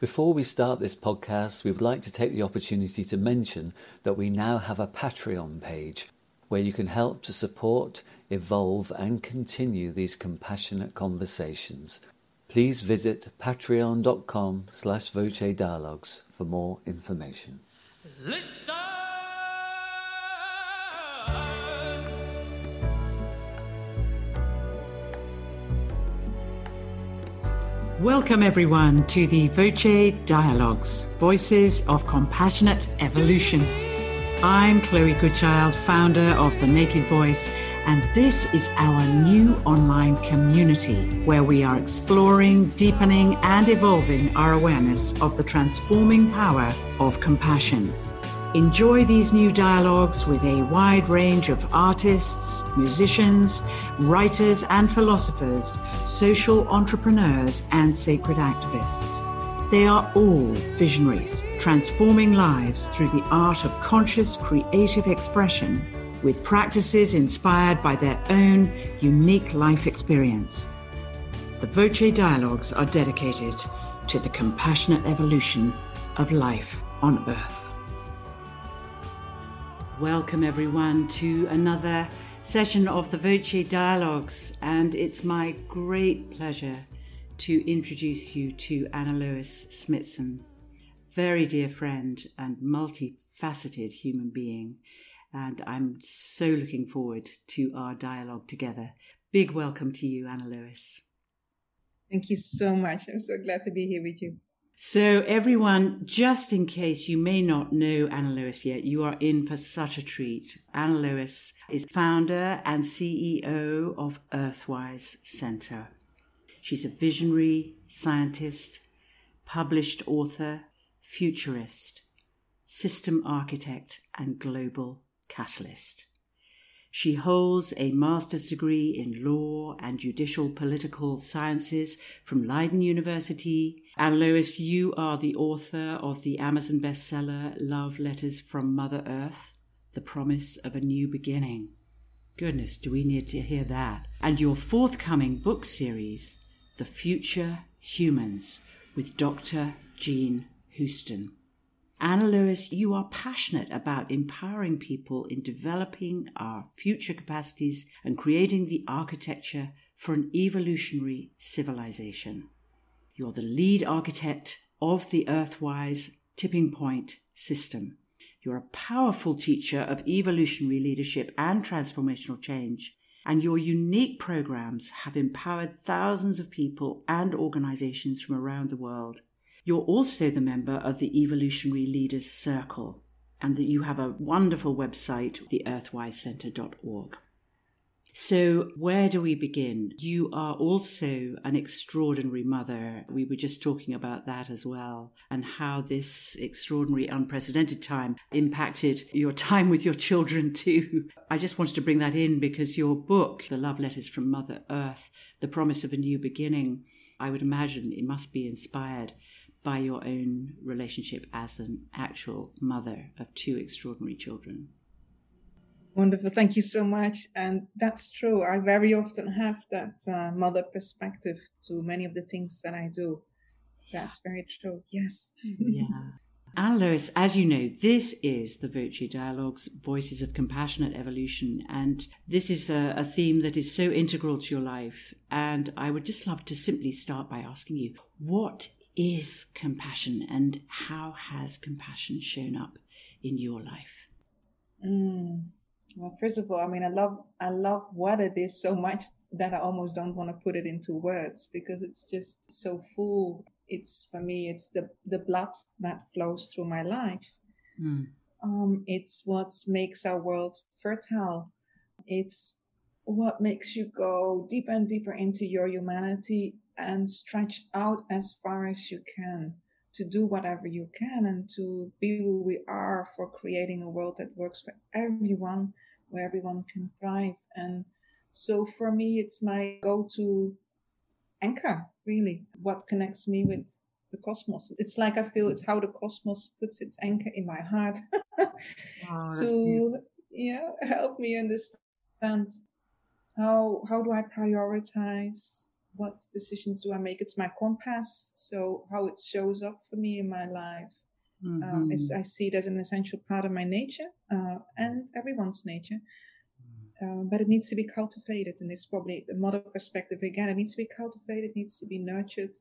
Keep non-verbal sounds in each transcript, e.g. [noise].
Before we start this podcast, we would like to take the opportunity to mention that we now have a Patreon page where you can help to support, evolve, and continue these compassionate conversations. Please visit patreon.com slash voce dialogues for more information. Listen! Welcome, everyone, to the Voce Dialogues Voices of Compassionate Evolution. I'm Chloe Goodchild, founder of The Naked Voice, and this is our new online community where we are exploring, deepening, and evolving our awareness of the transforming power of compassion. Enjoy these new dialogues with a wide range of artists, musicians, writers and philosophers, social entrepreneurs, and sacred activists. They are all visionaries, transforming lives through the art of conscious creative expression with practices inspired by their own unique life experience. The Voce Dialogues are dedicated to the compassionate evolution of life on Earth. Welcome, everyone, to another session of the Voce Dialogues, and it's my great pleasure to introduce you to Anna Lois Smithson, very dear friend and multifaceted human being. And I'm so looking forward to our dialogue together. Big welcome to you, Anna Lois. Thank you so much. I'm so glad to be here with you. So, everyone, just in case you may not know Anna Lois yet, you are in for such a treat. Anna Lois is founder and CEO of Earthwise Center. She's a visionary, scientist, published author, futurist, system architect, and global catalyst. She holds a master's degree in law and judicial political sciences from Leiden University. And Lois, you are the author of the Amazon bestseller Love Letters from Mother Earth The Promise of a New Beginning. Goodness, do we need to hear that? And your forthcoming book series, The Future Humans, with Dr. Jean Houston. Anna Lois, you are passionate about empowering people in developing our future capacities and creating the architecture for an evolutionary civilization. You're the lead architect of the Earthwise tipping point system. You're a powerful teacher of evolutionary leadership and transformational change, and your unique programs have empowered thousands of people and organizations from around the world you're also the member of the Evolutionary Leaders Circle, and that you have a wonderful website, theearthwisecenter.org. So, where do we begin? You are also an extraordinary mother. We were just talking about that as well, and how this extraordinary, unprecedented time impacted your time with your children, too. I just wanted to bring that in because your book, The Love Letters from Mother Earth The Promise of a New Beginning, I would imagine it must be inspired by your own relationship as an actual mother of two extraordinary children. Wonderful. Thank you so much. And that's true. I very often have that uh, mother perspective to many of the things that I do. That's very true. Yes. [laughs] yeah. Anna Lois, as you know, this is the Voce Dialogues, Voices of Compassionate Evolution. And this is a, a, theme that is so integral to your life. And I would just love to simply start by asking you, what is compassion and how has compassion shown up in your life? Mm. Well, first of all, I mean, I love I love what it is so much that I almost don't want to put it into words because it's just so full. It's for me, it's the the blood that flows through my life. Mm. Um, it's what makes our world fertile. It's what makes you go deeper and deeper into your humanity and stretch out as far as you can to do whatever you can and to be who we are for creating a world that works for everyone, where everyone can thrive. And so for me, it's my go to anchor, really, what connects me with the cosmos. It's like I feel it's how the cosmos puts its anchor in my heart [laughs] wow, to yeah help me understand how how do I prioritize what decisions do I make? It's my compass. So how it shows up for me in my life. Um, mm-hmm. Um, is I see it as an essential part of my nature uh, and everyone's nature. Uh, but it needs to be cultivated, and it's probably the mother perspective again. It needs to be cultivated, needs to be nurtured.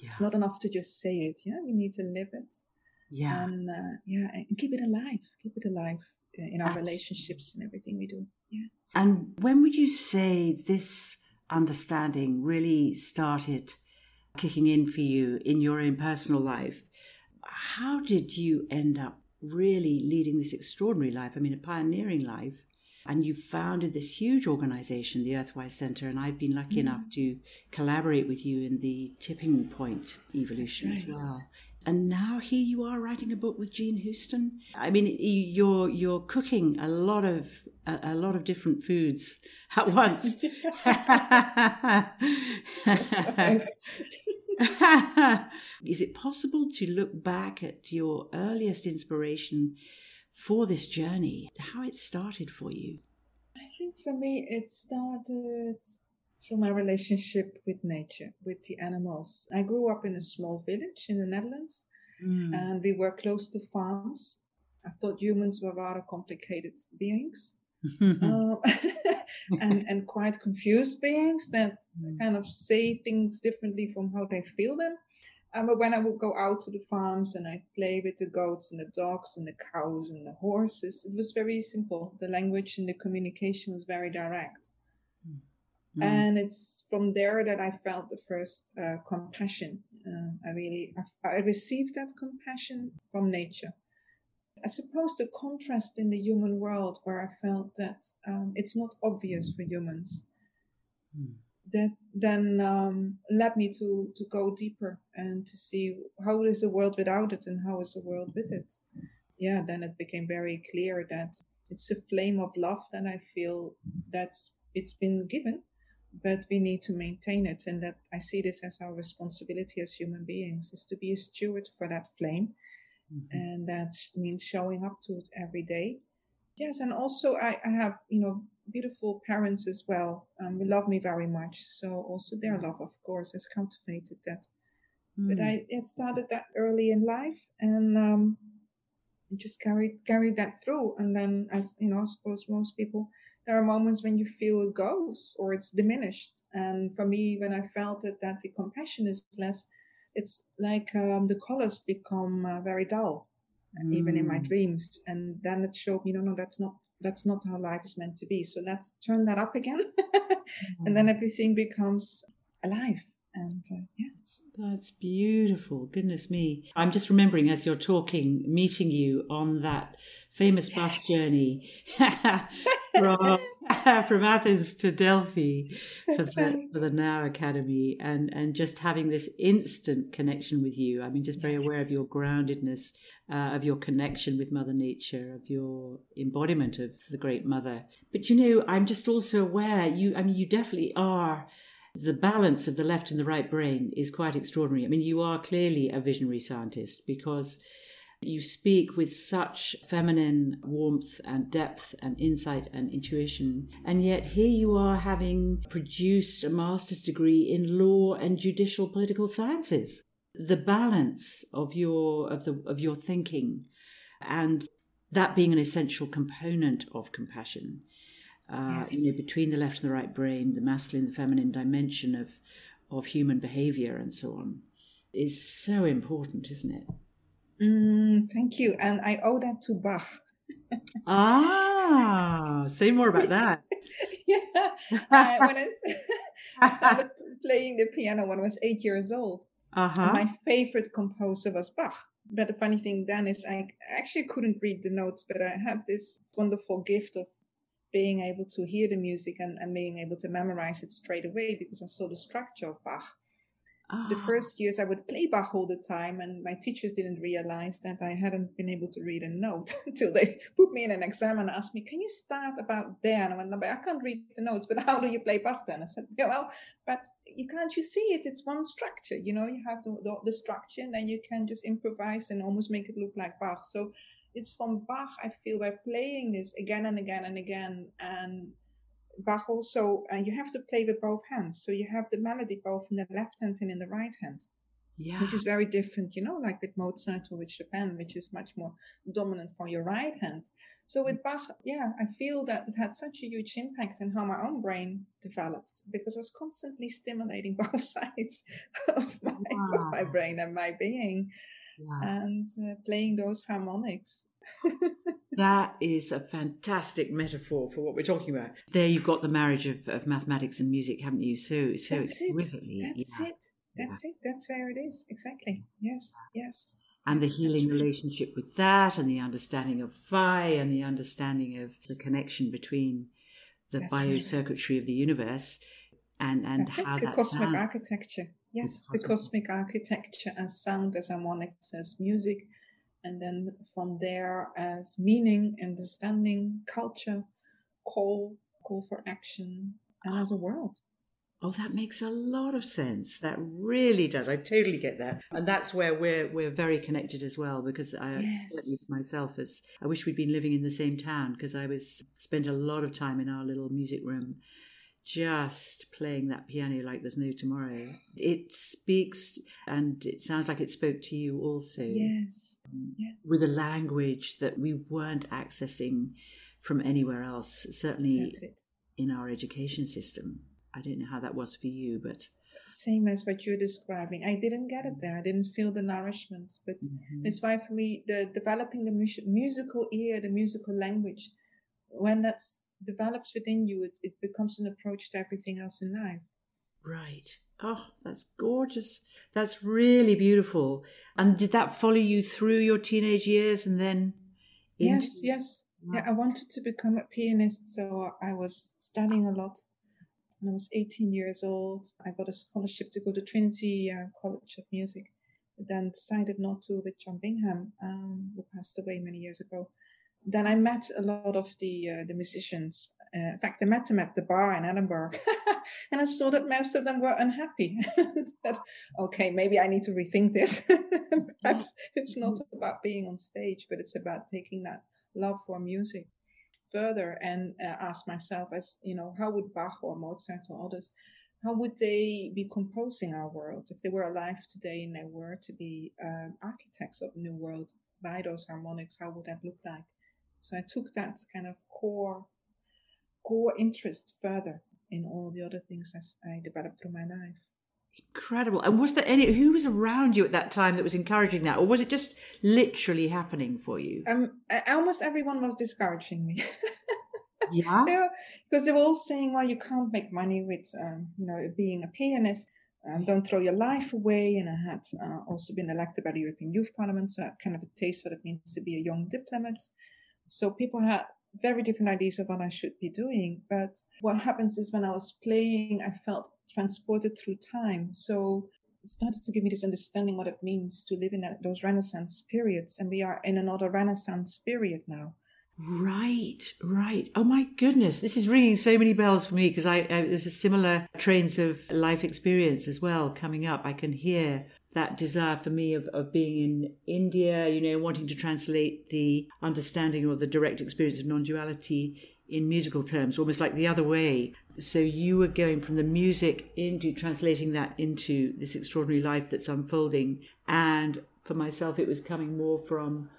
Yeah. It's not enough to just say it. Yeah, we need to live it. Yeah, and uh, yeah, and keep it alive. Keep it alive in our Absolutely. relationships and everything we do. Yeah. And when would you say this understanding really started kicking in for you in your own personal life? How did you end up really leading this extraordinary life? I mean, a pioneering life. And you founded this huge organization, the Earthwise Center, and I've been lucky mm. enough to collaborate with you in the tipping point evolution right. as well and now here you are writing a book with Jean Houston. I mean, you're you're cooking a lot of a, a lot of different foods [laughs] at once. [laughs] Is it possible to look back at your earliest inspiration for this journey? How it started for you? I think for me, it started from my relationship with nature, with the animals. I grew up in a small village in the Netherlands, mm. and we were close to farms. I thought humans were rather complicated beings. Um, [laughs] and and quite confused beings that mm. kind of say things differently from how they feel them. Um, but when I would go out to the farms and I play with the goats and the dogs and the cows and the horses, it was very simple. The language and the communication was very direct. Mm. And it's from there that I felt the first uh, compassion. Uh, I really, I, I, received that compassion from nature. I suppose the contrast in the human world where I felt that um, it's not obvious for humans, mm. that then um, led me to, to go deeper and to see how is the world without it and how is the world with it. Yeah, then it became very clear that it's a flame of love that I feel that it's been given but we need to maintain it and that i see this as our responsibility as human beings is to be a steward for that flame mm-hmm. and that means showing up to it every day yes and also i, I have you know beautiful parents as well um, who love me very much so also their love of course has cultivated that mm. but i it started that early in life and um, just carried carried that through and then as you know i suppose most people there are moments when you feel it goes or it's diminished. And for me, when I felt that that the compassion is less, it's like um, the colors become uh, very dull, mm. even in my mm. dreams. And then it showed me, no, no, that's not that's not how life is meant to be. So let's turn that up again, [laughs] and then mm. everything becomes alive. And uh, yeah, that's beautiful. Goodness me, I'm just remembering as you're talking, meeting you on that famous yes. bus journey [laughs] from, [laughs] from Athens to Delphi for the, for the, Now Academy, and and just having this instant connection with you. I mean, just very yes. aware of your groundedness, uh, of your connection with Mother Nature, of your embodiment of the Great Mother. But you know, I'm just also aware you. I mean, you definitely are. The balance of the left and the right brain is quite extraordinary. I mean, you are clearly a visionary scientist because you speak with such feminine warmth and depth and insight and intuition. And yet here you are having produced a master's degree in law and judicial political sciences. The balance of your of the of your thinking and that being an essential component of compassion. Uh, yes. you know, between the left and the right brain, the masculine, and the feminine dimension of of human behavior and so on is so important, isn't it? Mm, thank you. And I owe that to Bach. ah, say more about that. [laughs] yeah. Uh, when I, [laughs] I, started playing the piano when I was eight years old, uh-huh. my favorite composer was Bach. But the funny thing then is I actually couldn't read the notes, but I had this wonderful gift of being able to hear the music and, and being able to memorize it straight away because I saw the structure of Bach. So the ah. first years I would play Bach all the time, and my teachers didn't realize that I hadn't been able to read a note [laughs] until they put me in an exam and asked me, "Can you start about there?" And I went, "No, but "I can't read the notes, but [laughs] how do you play Bach then?" I said, "Yeah, well, but you can't. You see it? It's one structure. You know, you have the, the, the structure, and then you can just improvise and almost make it look like Bach." So it's from Bach. I feel by playing this again and again and again, and Bach also, uh, you have to play with both hands. So you have the melody both in the left hand and in the right hand. Yeah. Which is very different, you know, like with Mozart or with Chopin, which is much more dominant for your right hand. So with Bach, yeah, I feel that it had such a huge impact in how my own brain developed because I was constantly stimulating [laughs] both sides [laughs] of my, wow. of my brain and my being yeah. and uh, playing those harmonics. [laughs] that is a fantastic metaphor for what we're talking about. There you've got the marriage of, of mathematics and music, haven't you? So so That's exquisitely. It. That's yeah. it. That's yeah. it. That's where it is. Exactly. Yes. Yes. And the healing relationship with that, and the understanding of phi, and the understanding of the connection between the That's biocircuitry right. of the universe, and and That's how it, the that cosmic sounds. architecture. Yes, the, the cosmic architecture as sound, as harmonics, as music, and then from there as meaning, understanding, culture, call, call for action, and as a world. Oh, that makes a lot of sense. That really does. I totally get that, and that's where we're we're very connected as well. Because I yes. certainly myself as I wish we'd been living in the same town because I was spent a lot of time in our little music room, just playing that piano like there's no tomorrow. It speaks, and it sounds like it spoke to you also. Yes, yeah. with a language that we weren't accessing from anywhere else. Certainly in our education system. I don't know how that was for you, but same as what you're describing. I didn't get it there. I didn't feel the nourishment, but mm-hmm. it's why for me the developing the mu- musical ear, the musical language, when that's develops within you, it, it becomes an approach to everything else in life. Right. Oh, that's gorgeous. That's really beautiful. And did that follow you through your teenage years and then? Into- yes, yes. Yeah, I wanted to become a pianist, so I was studying a lot when I was 18 years old, I got a scholarship to go to Trinity uh, College of Music. But then decided not to with John Bingham, um, who passed away many years ago. Then I met a lot of the uh, the musicians. Uh, in fact, I met them at the bar in Edinburgh, [laughs] and I saw that most of them were unhappy. [laughs] that okay, maybe I need to rethink this. [laughs] Perhaps it's not about being on stage, but it's about taking that love for music further and uh, ask myself as you know how would bach or mozart or others how would they be composing our world if they were alive today and they were to be um, architects of new world by those harmonics how would that look like so i took that kind of core core interest further in all the other things as i developed through my life Incredible. And was there any who was around you at that time that was encouraging that, or was it just literally happening for you? Um, almost everyone was discouraging me. [laughs] yeah. So, because they were all saying, "Well, you can't make money with, um, you know, being a pianist. Um, don't throw your life away." And I had uh, also been elected by the European Youth Parliament, so I had kind of a taste what it means to be a young diplomat. So people had very different ideas of what I should be doing. But what happens is when I was playing, I felt transported through time. So it started to give me this understanding what it means to live in that, those Renaissance periods. And we are in another Renaissance period now. Right, right. Oh my goodness, this is ringing so many bells for me because I, I there's a similar trains of life experience as well coming up. I can hear that desire for me of, of being in India, you know, wanting to translate the understanding or the direct experience of non duality in musical terms, almost like the other way. So you were going from the music into translating that into this extraordinary life that's unfolding. And for myself, it was coming more from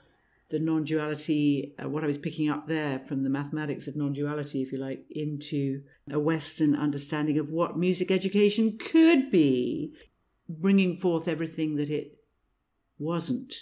the non duality, uh, what I was picking up there from the mathematics of non duality, if you like, into a Western understanding of what music education could be bringing forth everything that it wasn't.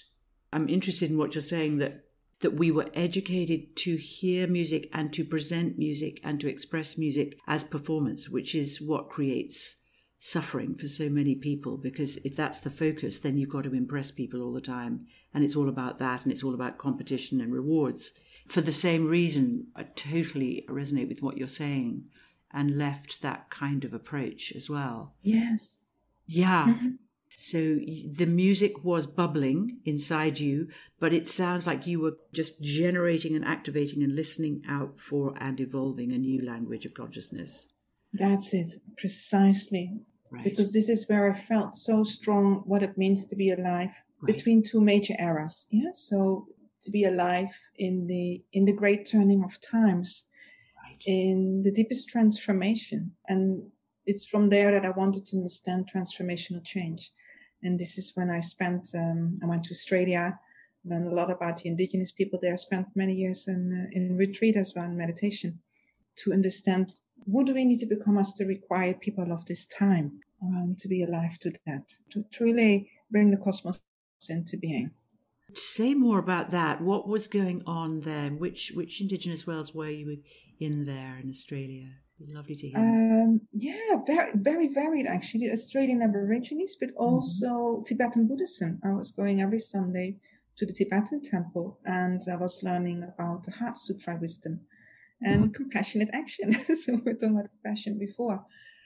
I'm interested in what you're saying that that we were educated to hear music and to present music and to express music as performance, which is what creates suffering for so many people because if that's the focus then you've got to impress people all the time and it's all about that and it's all about competition and rewards for the same reason i totally resonate with what you're saying and left that kind of approach as well yes yeah. Mm-hmm. So the music was bubbling inside you, but it sounds like you were just generating and activating and listening out for and evolving a new language of consciousness. That's it, precisely. Right. Because this is where I felt so strong what it means to be alive right. between two major eras. Yeah. So to be alive in the in the great turning of times right. in the deepest transformation. And it's from there that I wanted to understand transformational change. And this is when I spent, um, I went to Australia, learned a lot about the indigenous people there, spent many years in, uh, in retreat as well, in meditation, to understand what do we need to become as the required people of this time um, to be alive to that, to truly bring the cosmos into being. Say more about that. What was going on there? Which which Indigenous wells were you in there in Australia? lovely to hear. Um, yeah, very very varied actually. Australian Aborigines, but mm-hmm. also mm-hmm. Tibetan Buddhism. I was going every Sunday to the Tibetan temple, and I was learning about the Heart Sutra wisdom and compassionate action. [laughs] so we are talking about compassion before.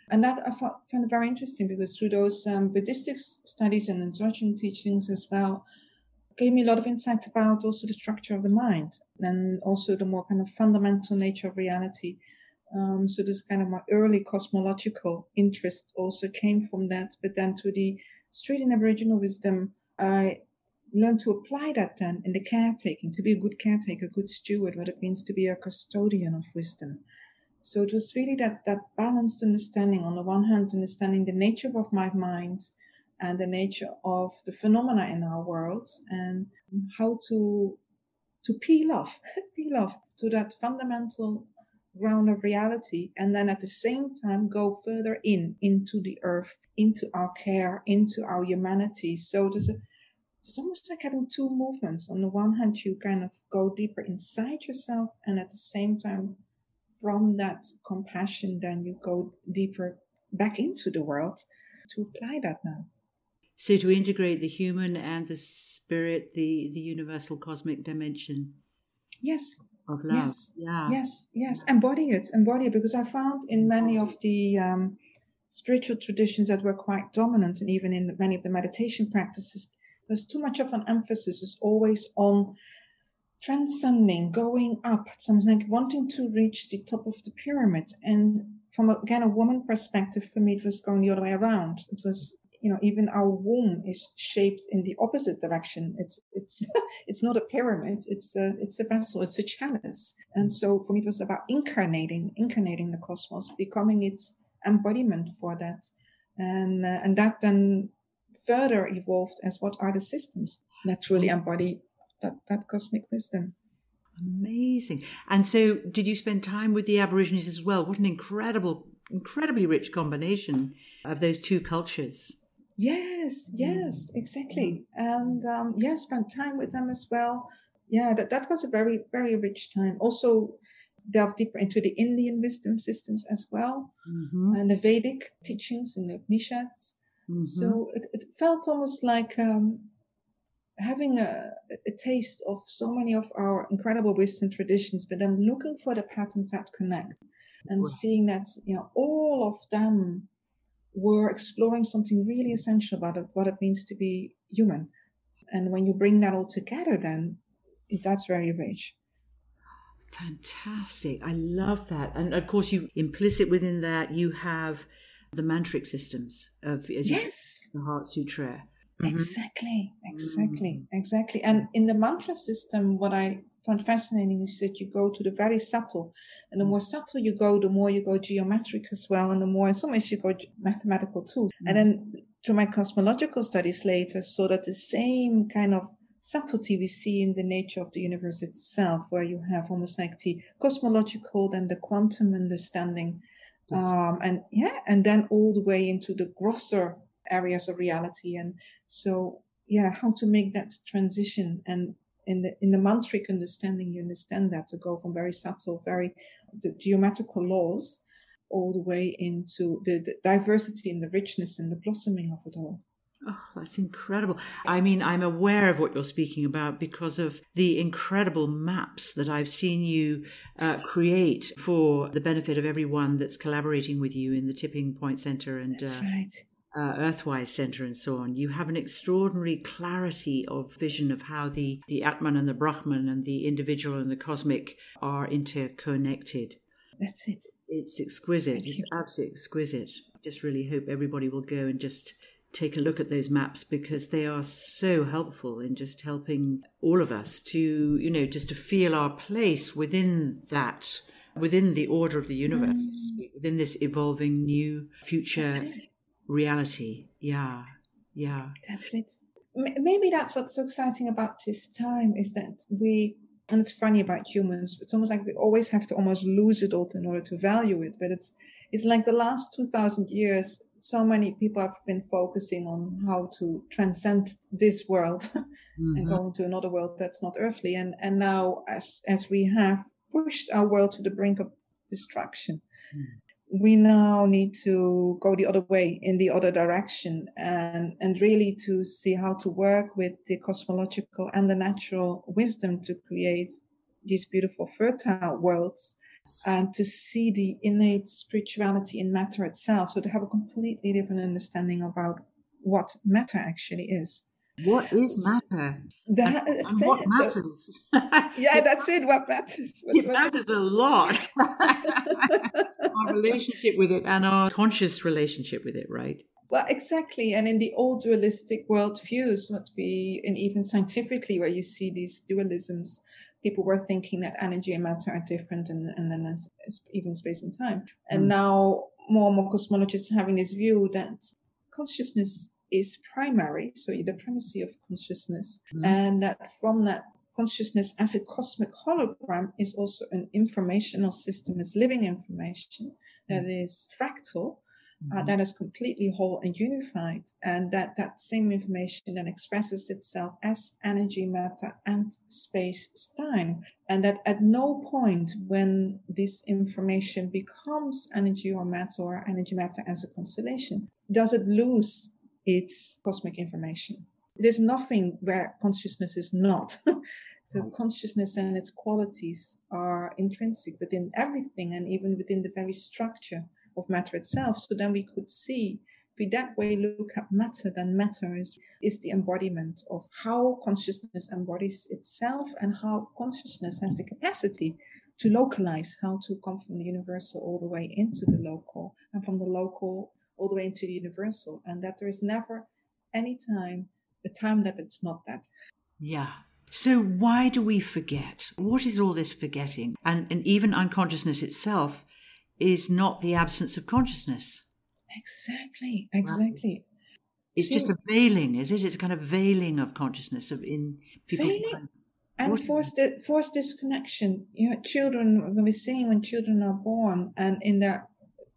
And that I found very interesting because through those um, Buddhistic studies and instruction teachings as well, gave me a lot of insight about also the structure of the mind and also the more kind of fundamental nature of reality. Um, so this kind of my early cosmological interest also came from that. But then to the Australian Aboriginal wisdom, I learned to apply that then in the caretaking, to be a good caretaker, a good steward, what it means to be a custodian of wisdom. So it was really that, that balanced understanding, on the one hand, understanding the nature of my mind and the nature of the phenomena in our world and how to to peel off [laughs] peel off to that fundamental ground of reality and then at the same time go further in into the earth into our care into our humanity so there's a it's almost like having two movements on the one hand you kind of go deeper inside yourself and at the same time from that compassion then you go deeper back into the world to apply that now so to integrate the human and the spirit, the the universal cosmic dimension. Yes. Of love. Yes. Yeah. Yes. Yes. Embody it. Embody it. Because I found in many of the um, spiritual traditions that were quite dominant, and even in many of the meditation practices, there's too much of an emphasis is always on transcending, going up, something like wanting to reach the top of the pyramid. And from again a woman perspective, for me, it was going the other way around. It was you know even our womb is shaped in the opposite direction it's it's [laughs] it's not a pyramid it's a it's a vessel it's a chalice and so for me it was about incarnating incarnating the cosmos becoming its embodiment for that and uh, and that then further evolved as what are the systems that truly embody that, that cosmic wisdom amazing and so did you spend time with the aborigines as well what an incredible incredibly rich combination of those two cultures Yes, yes, exactly. And um, yeah, spent time with them as well. Yeah, that, that was a very, very rich time. Also, delve deeper into the Indian wisdom systems as well, mm-hmm. and the Vedic teachings and the Upanishads. Mm-hmm. So it, it felt almost like um, having a, a taste of so many of our incredible Western traditions, but then looking for the patterns that connect and seeing that you know all of them we're exploring something really essential about it, what it means to be human. And when you bring that all together, then that's very rich. Fantastic. I love that. And of course, you implicit within that, you have the mantric systems of, as yes. Said, the Heart Sutra. Mm-hmm. Exactly, exactly, mm. exactly. And in the mantra system, what I find fascinating is that you go to the very subtle. And the more subtle you go, the more you go geometric as well, and the more in some ways you go mathematical too. Mm. And then through my cosmological studies later, saw that the same kind of subtlety we see in the nature of the universe itself, where you have almost like the cosmological, then the quantum understanding, um, and yeah, and then all the way into the grosser areas of reality. And so, yeah, how to make that transition and in the in the mantric understanding, you understand that to go from very subtle, very the geometrical laws, all the way into the, the diversity and the richness and the blossoming of it all. Oh, that's incredible. I mean, I'm aware of what you're speaking about because of the incredible maps that I've seen you uh, create for the benefit of everyone that's collaborating with you in the Tipping Point Center and uh, right uh, Earthwise Center and so on, you have an extraordinary clarity of vision of how the, the Atman and the Brahman and the individual and the cosmic are interconnected. That's it. It's exquisite. It's absolutely exquisite. I just really hope everybody will go and just take a look at those maps because they are so helpful in just helping all of us to, you know, just to feel our place within that within the order of the universe, Mm. within this evolving new future reality. Yeah, yeah. That's it. Maybe that's what's so exciting about this time is that we, and it's funny about humans. It's almost like we always have to almost lose it all in order to value it. But it's it's like the last two thousand years. So many people have been focusing on how to transcend this world [laughs] and Mhm. go into another world that's not earthly. And and now, as as we have pushed our world to the brink of destruction, we now need to go the other way in the other direction and and really to see how to work with the cosmological and the natural wisdom to create these beautiful fertile worlds and uh, to see the innate spirituality in matter itself so to have a completely different understanding about what matter actually is What is matter? that, uh, and, that's and what matters? [laughs] yeah [laughs] that's it what matters What- it what- matters a lot. [laughs] our relationship with it and our conscious relationship with it, right? Well, exactly. And in the old dualistic worldviews, what we, and even scientifically, where you see these dualisms, people were thinking that energy and matter are different, and, and then as, as even space and time. And Mm. now more and more cosmologists are having this view that consciousness is primary, so the primacy of consciousness, Mhm. and that from that consciousness as a cosmic hologram is also an informational system, it's living information that is fractal uh, that is completely whole and unified and that that same information then expresses itself as energy matter and space time and that at no point when this information becomes energy or matter or energy matter as a constellation does it lose its cosmic information. There's nothing where consciousness is not. [laughs] So consciousness and its qualities are intrinsic within everything and even within the very structure of matter itself. So then we could see, if we that way look at matter, then matter is, is the embodiment of how consciousness embodies itself and how consciousness has the capacity to localize, how to come from the universal all the way into the local and from the local all the way into the universal. And that there is never any time, a time that it's not that. Yeah. So why do we forget? What is all this forgetting? And and even unconsciousness itself is not the absence of consciousness. Exactly, exactly. It's just a veiling, is it? It's a kind of veiling of consciousness of in people's Veiling? mind. and What- force the disconnection. You know, children when we're seeing when children are born and in their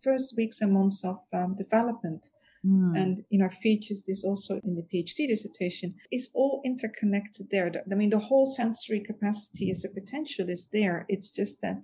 first weeks and months of um, development, Hmm. and you know features this also in the PhD dissertation, is all interconnected there. I mean, the whole sensory capacity as a potential is there. It's just that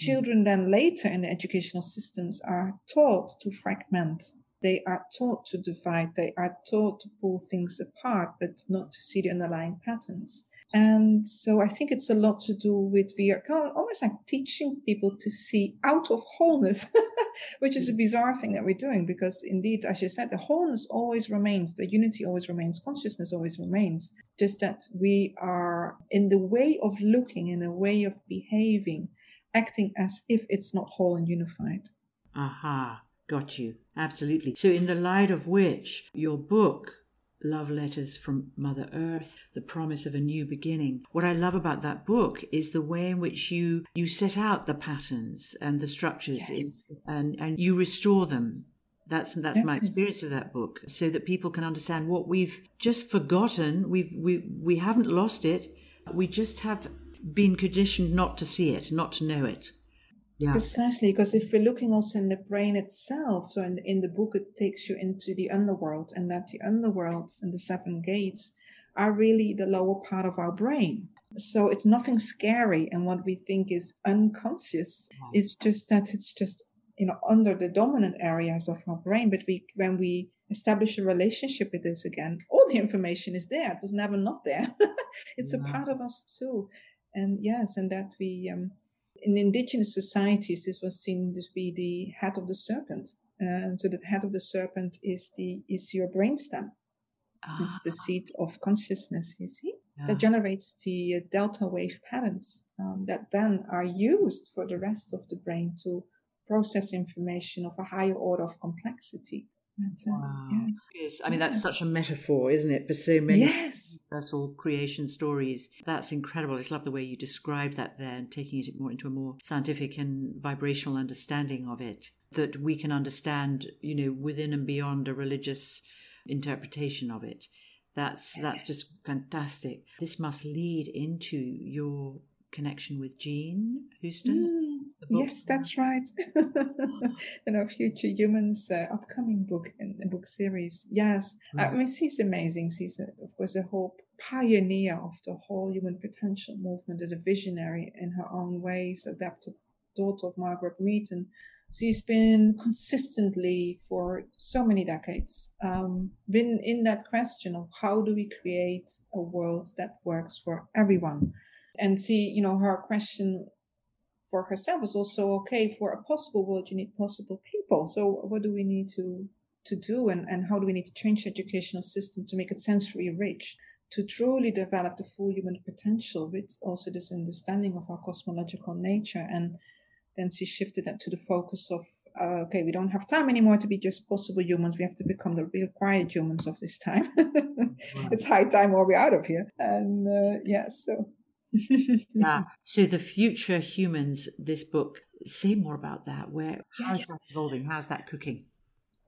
children then later in the educational systems are taught to fragment. They are taught to divide. They are taught to pull things apart, but not to see the underlying patterns. And so I think it's a lot to do with we are kind of almost like teaching people to see out of wholeness, [laughs] which is a mm. bizarre thing that we're doing because indeed, as you said, the wholeness always remains, the unity always remains, consciousness always remains. Just that we are in the way of looking, in a way of behaving, acting as if it's not whole and unified. Aha, got you. Absolutely. So, in the light of which your book, Love Letters from Mother Earth, The Promise of a New Beginning, what I love about that book is the way in which you, you set out the patterns and the structures Yes. in, and, and you restore them. That's that's my experience of that book, so that people can understand what we've just forgotten. We've we we haven't lost it. We just have been conditioned not to see it, not to know it. Yeah. Precisely, because if we're looking also in the brain itself, so in, in the book it takes you into the underworld, and that the underworld and the seven gates are really the lower part of our brain. So it's nothing scary, and what we think is unconscious Right. is just that it's just you know under the dominant areas of our brain. But we when we establish a relationship with this again, all the information is there. It was never not there. [laughs] it's Yeah. a part of us too, and yes, and that we. Um, in indigenous societies, this was seen to be the head of the serpent. And so the head of the serpent is the is your brainstem. It's the Ah, seat of consciousness. You see, yeah. that generates the uh, delta wave patterns um, that then are used for the rest of the brain to process information of a higher order of complexity. Wow. Yes. I mean, that's such a metaphor, isn't it, for so many yes. universal creation stories. That's incredible. I just love the way you describe that there and taking it more into a more scientific and vibrational understanding of it that we can understand, you know, within and beyond a religious interpretation of it. That's yes. that's just fantastic. This must lead into your connection with Jean Houston. Mm Yes, that's right. [laughs] in our Future Humans uh, upcoming book and book series. Yes, right. I mean she's amazing. She's a, of course a whole pioneer of the whole human potential movement, and a visionary in her own ways, adapted daughter of Margaret Mead, and she's been consistently for so many decades um, been in that question of how do we create a world that works for everyone and see you know her question for herself is also okay for a possible world you need possible people. So what do we need to to do and, and how do we need to change the educational system to make it sensory rich to truly develop the full human potential with also this understanding of our cosmological nature? And then she shifted that to the focus of uh, okay we don't have time anymore to be just possible humans. We have to become the real quiet humans of this time. [laughs] It's high time or we're out of here. And uh, yeah so yeah. [laughs] So the future humans, this book, say more about that. Where yes. how's that evolving? How's that cooking?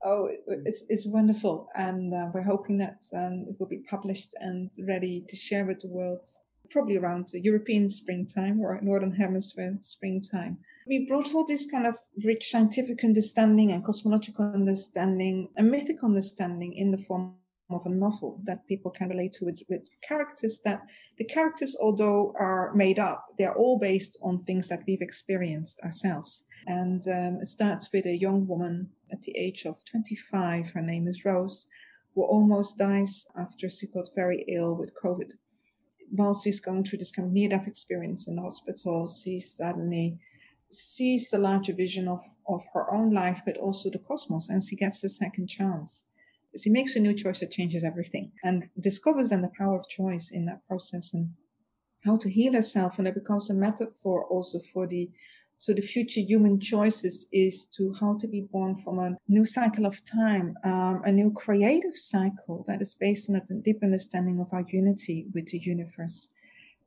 Oh, it's it's wonderful, and uh, we're hoping that um, it will be published and ready to share with the world probably around European springtime or Northern Hemisphere springtime. We brought all this kind of rich scientific understanding and cosmological understanding and mythic understanding in the form of a novel that people can relate to with, with characters that the characters although are made up they're all based on things that we've experienced ourselves. And um, it starts with a young woman at the age of 25 her name is rose who almost dies after she got very ill with covid. While she's going through this kind of near-death experience in hospital she suddenly sees the larger vision of, of her own life but also the cosmos and she gets a second chance she makes a new choice that changes everything and discovers then the power of choice in that process and how to heal herself. And it becomes a metaphor also for the so the future human choices is to how to be born from a new cycle of time, um, a new creative cycle that is based on a deep understanding of our unity with the universe.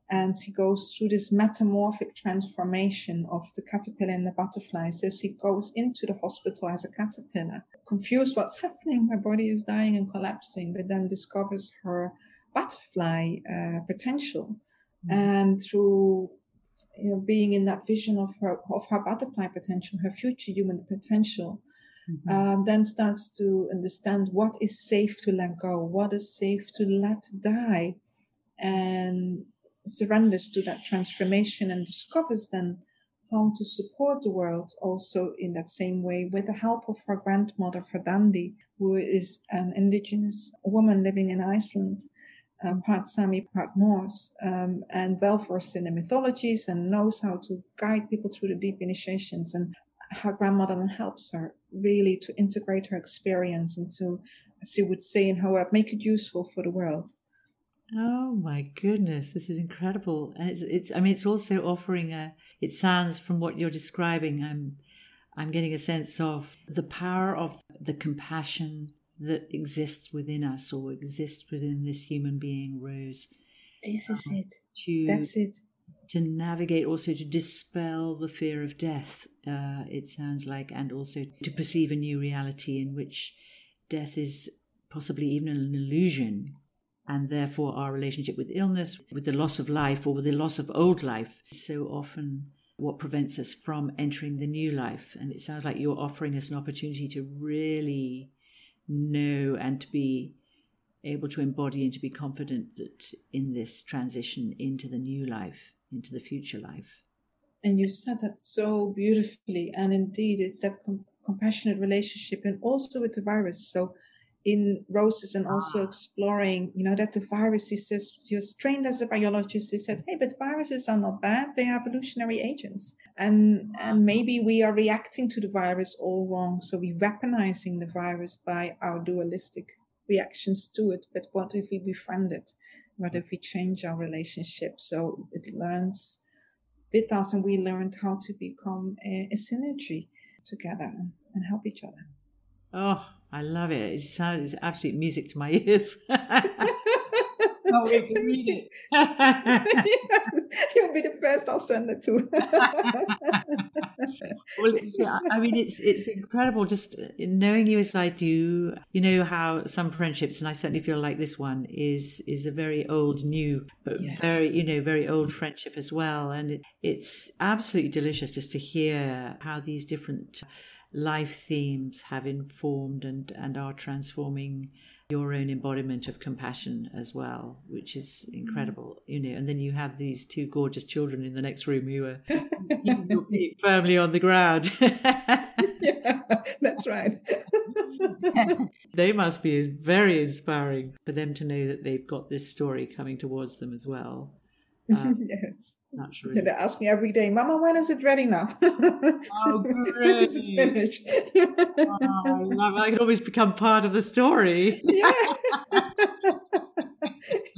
And she goes through this metamorphic transformation of the caterpillar and the butterfly. So she goes into the hospital as a caterpillar confused what's happening. My body is dying and collapsing, but then discovers her butterfly uh, potential. Mm-hmm. And through you know, being in that vision of her of her butterfly potential, her future human potential, mm-hmm. um, then starts to understand what is safe to let go, what is safe to let die, and surrenders to that transformation and discovers then how to support the world also in that same way with the help of her grandmother Verdandi, who is an indigenous woman living in Iceland, um, part Sami, part Norse, um, and well versed in the mythologies and knows how to guide people through the deep initiations. And her grandmother then helps her really to integrate her experience and to, as she would say in her word, make it useful for the world. Oh my goodness, this is incredible. And it's it's I mean it's also offering a it sounds from what you're describing, I'm I'm getting a sense of the power of the compassion that exists within us or exists within this human being, Rose. This is um, it. To, That's it. To navigate, also to dispel the fear of death, uh, it sounds like, and also to perceive a new reality in which death is possibly even an illusion and therefore our relationship with illness, with the loss of life, or with the loss of old life, is so often what prevents us from entering the new life. And it sounds like you're offering us an opportunity to really know and to be able to embody and to be confident that in this transition into the new life, into the future life. And you said that so beautifully. And indeed, it's that com- compassionate relationship and also with the virus. So in roses and also ah. exploring, you know, that the virus, he says, he was trained as a biologist. He said, hey, but viruses are not bad. They are evolutionary agents. And, and maybe we are reacting to the virus all wrong. So we're weaponizing the virus by our dualistic reactions to it. But what if we befriend it? What if we change our relationship so it learns with us and we learned how to become a, a synergy together and help each other? Oh, I love it. It sounds it's absolute music to my [laughs] ears. Oh, can't wait to read it. [laughs] You'll be the first I'll send it to. [laughs] well, I mean, it's it's incredible just knowing you as I do. You know how some friendships, and I certainly feel like this one is is a very old new, but yes. very you know very old friendship as well. And it, it's absolutely delicious just to hear how these different life themes have informed and and are transforming your own embodiment of compassion as well, which is mm. incredible, you know. And then you have these two gorgeous children in the next room who are [laughs] your feet firmly on the ground. [laughs] yeah, that's right. [laughs] they must be very inspiring for them to know that they've got this story coming towards them as well. Um, [laughs] yes. Naturally. Yeah, they ask me every day, Mama, when is it ready now? [laughs] oh, [laughs] great. finished. oh, I it. I can always become part of the story. yeah.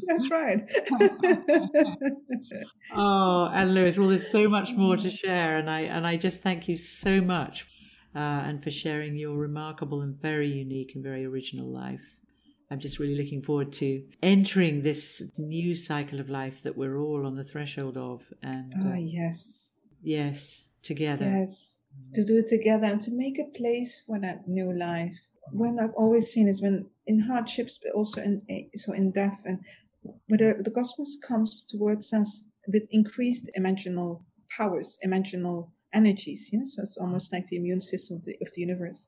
That's right. oh, and Lois, well, there's so much more to share, and I and I just thank you so much, uh, and for sharing your remarkable and very unique and very original life. I'm just really looking forward to entering this new cycle of life that we're all on the threshold of. And oh, uh, yes, yes, together. Yes, to do it together and to make a place for that new life. When I've always seen is when in hardships, but also in so in death, and when the, the cosmos comes towards us with increased emotional powers, emotional energies. Yeah? So it's almost like the immune system of the, of the universe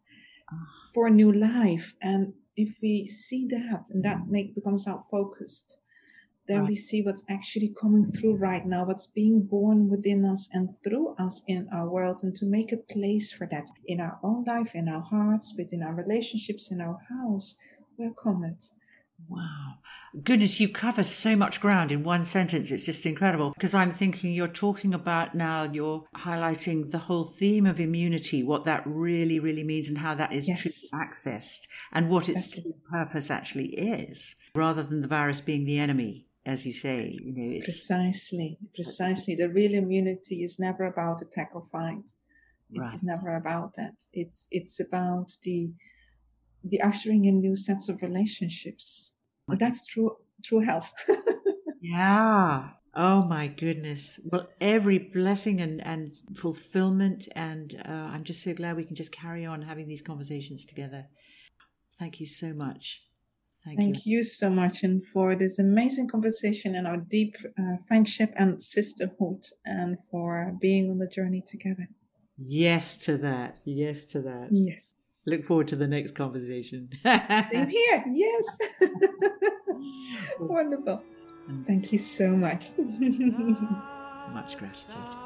ah. for a new life. And if we see that and that make becomes our focused, then right. we see what's actually coming through right now, what's being born within us and through us in our world, and to make a place for that in our own life, in our hearts, within our relationships, in our house. Welcome it. Wow. Goodness, you cover so much ground in one sentence. It's just incredible. Because I'm thinking you're talking about now, you're highlighting the whole theme of immunity, what that really, really means, and how that is yes. truly accessed, and what its true purpose actually is, rather than the virus being the enemy. As you say, you know, it's... precisely, precisely. The real immunity is never about attack or fight. It's right. never about that. It's it's about the the ushering in new sets of relationships. That's true true health. [laughs] yeah. Oh my goodness. Well, every blessing and, and fulfillment. And uh, I'm just so glad we can just carry on having these conversations together. Thank you so much. Thank, Thank you. you. so much and for this amazing conversation and our deep uh, friendship and sisterhood and for being on the journey together. Yes to that. Yes to that. Yes. Look forward to the next conversation. Same here. Yes. [laughs] Wonderful. Thank you so much. much gratitude.